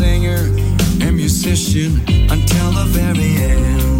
singer and musician until the very end.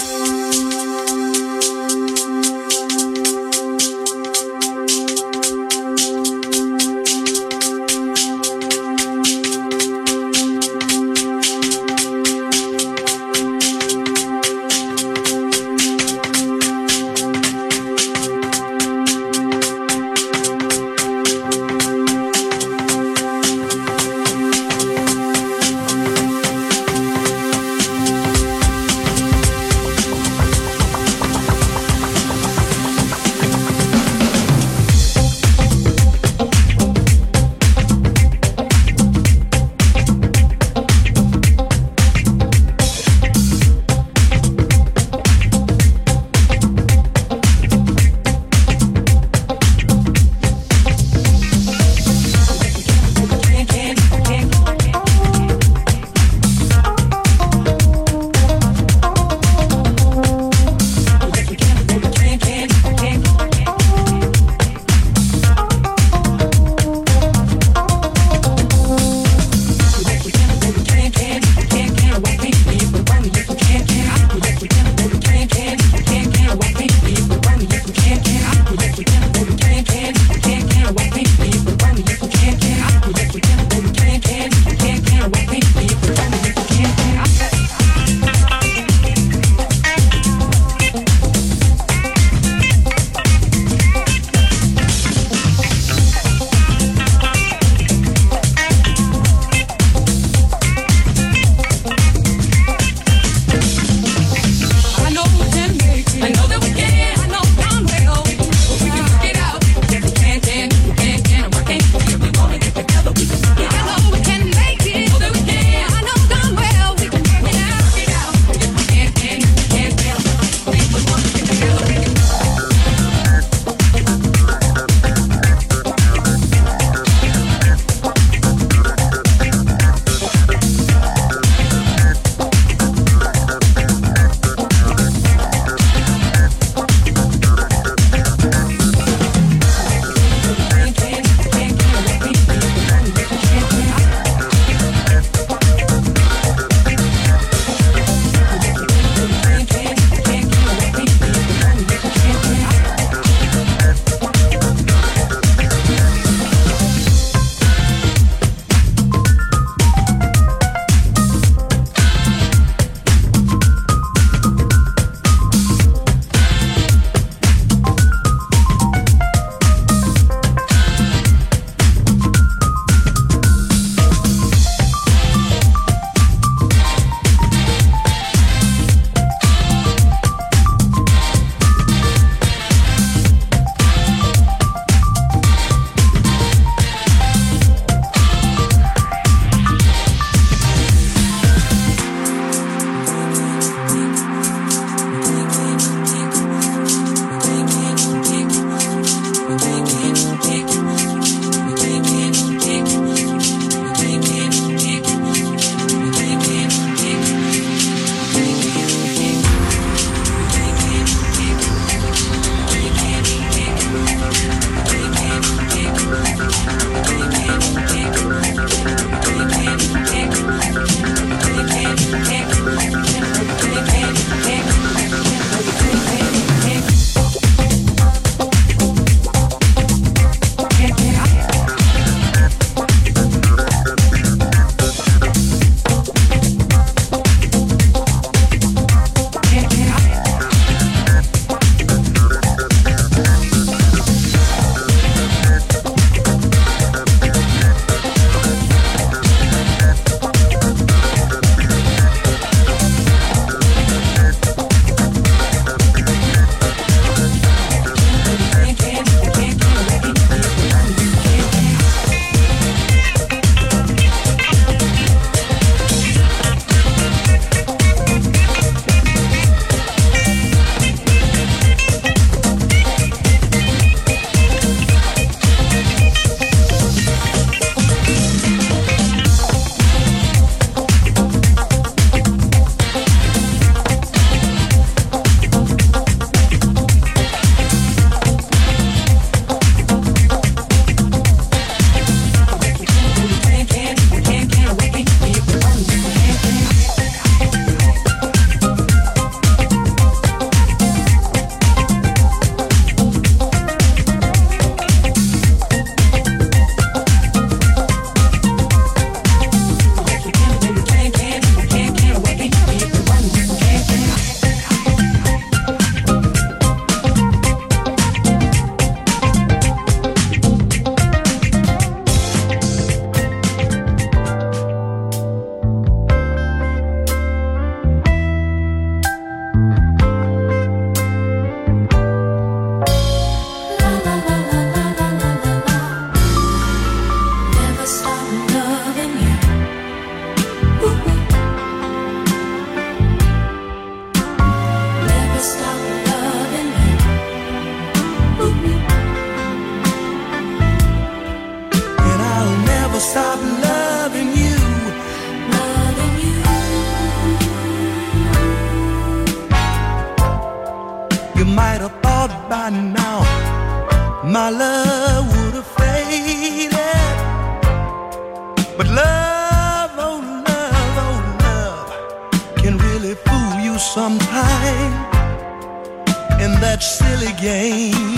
that silly game.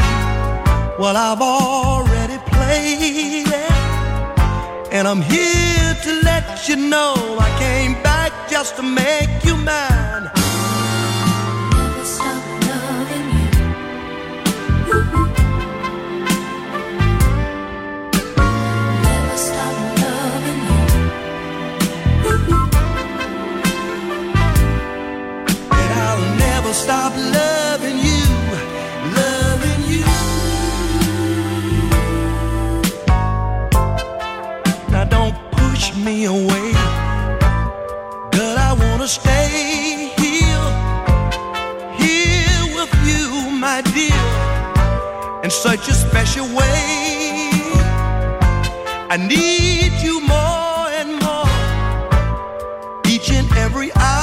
Well, I've already played it, and I'm here to let you know I came back just to make you mine. me away. But I wanna stay here, here with you, my dear, in such a special way. I need you more and more, each and every hour.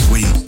Sweet.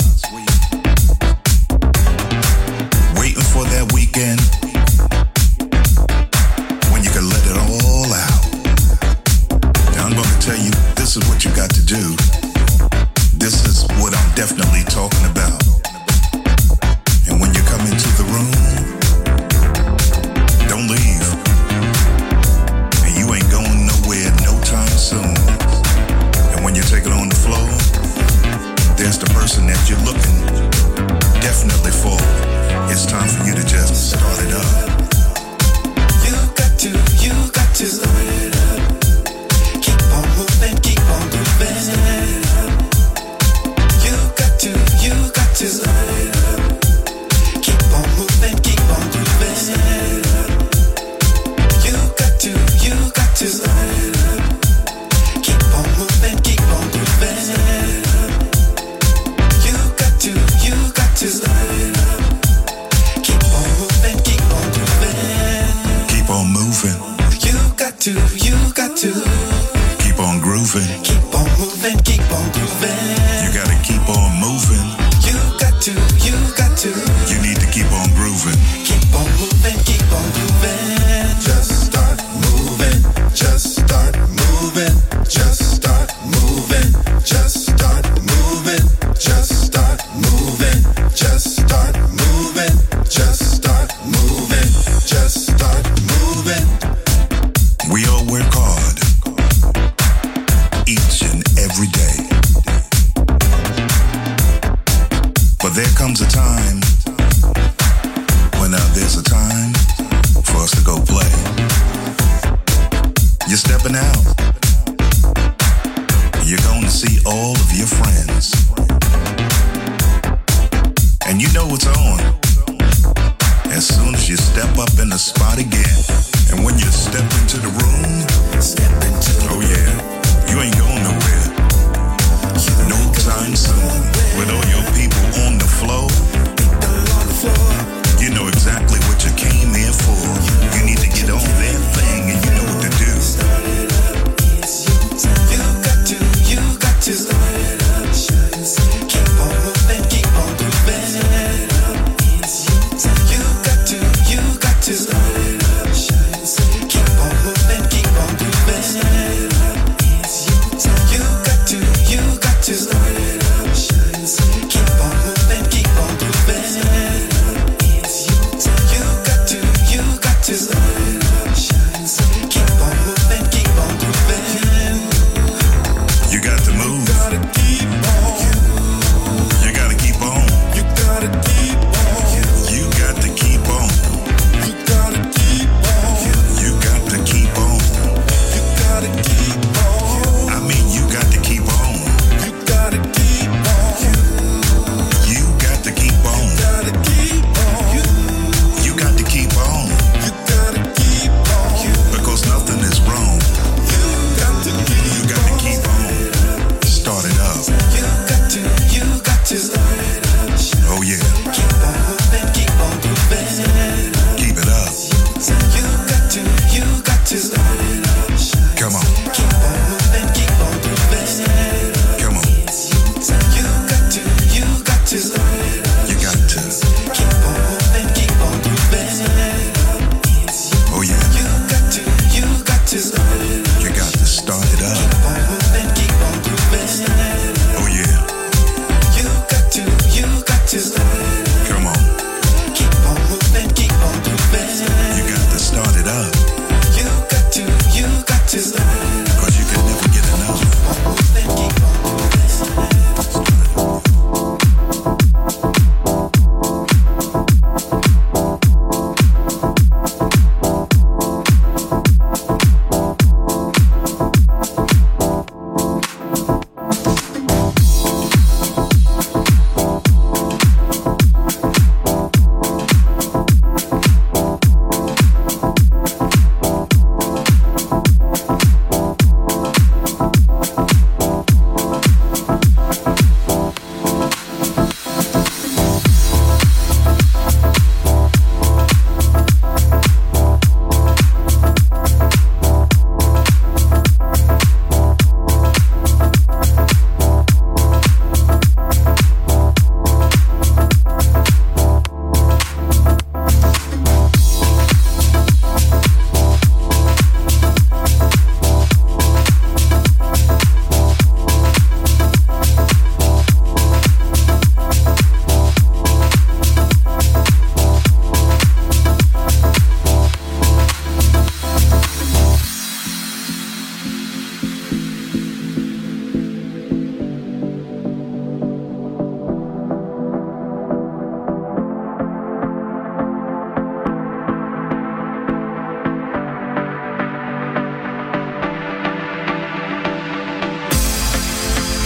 You're stepping out. You're going to see all of your friends. And you know it's on. As soon as you step up in the spot again. And when you step into the room, step into the Oh yeah, you ain't going nowhere. No time soon. With all your people on the floor. You know exactly what you came here for. You need to get on that thing and you know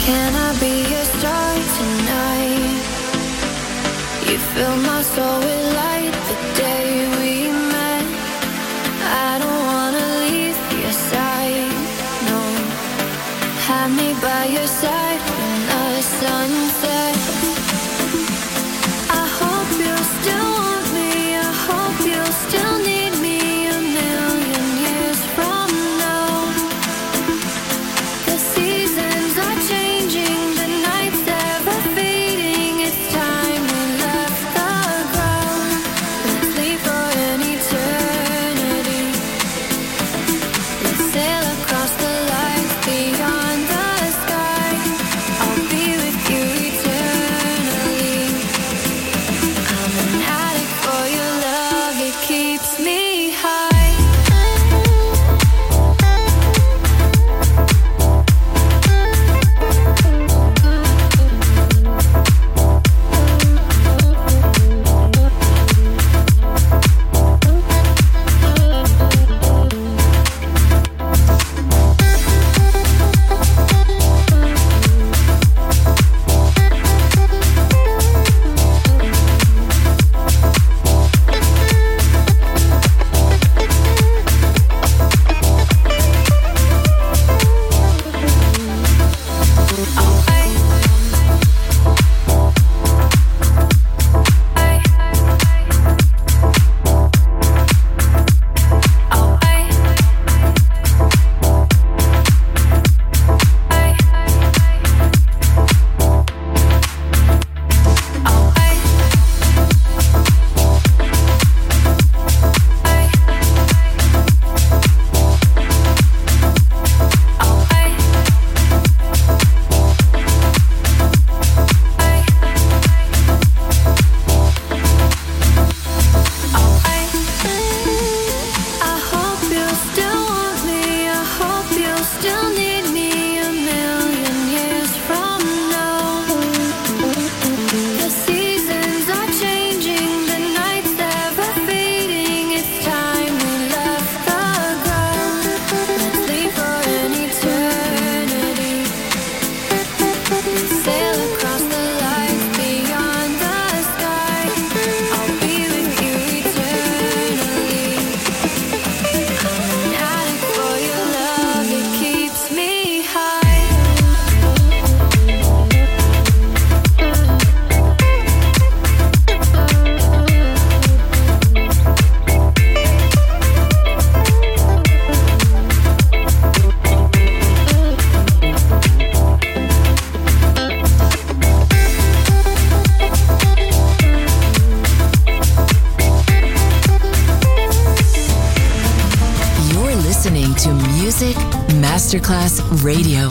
Can I be your star tonight? You fill my soul with light. Radio,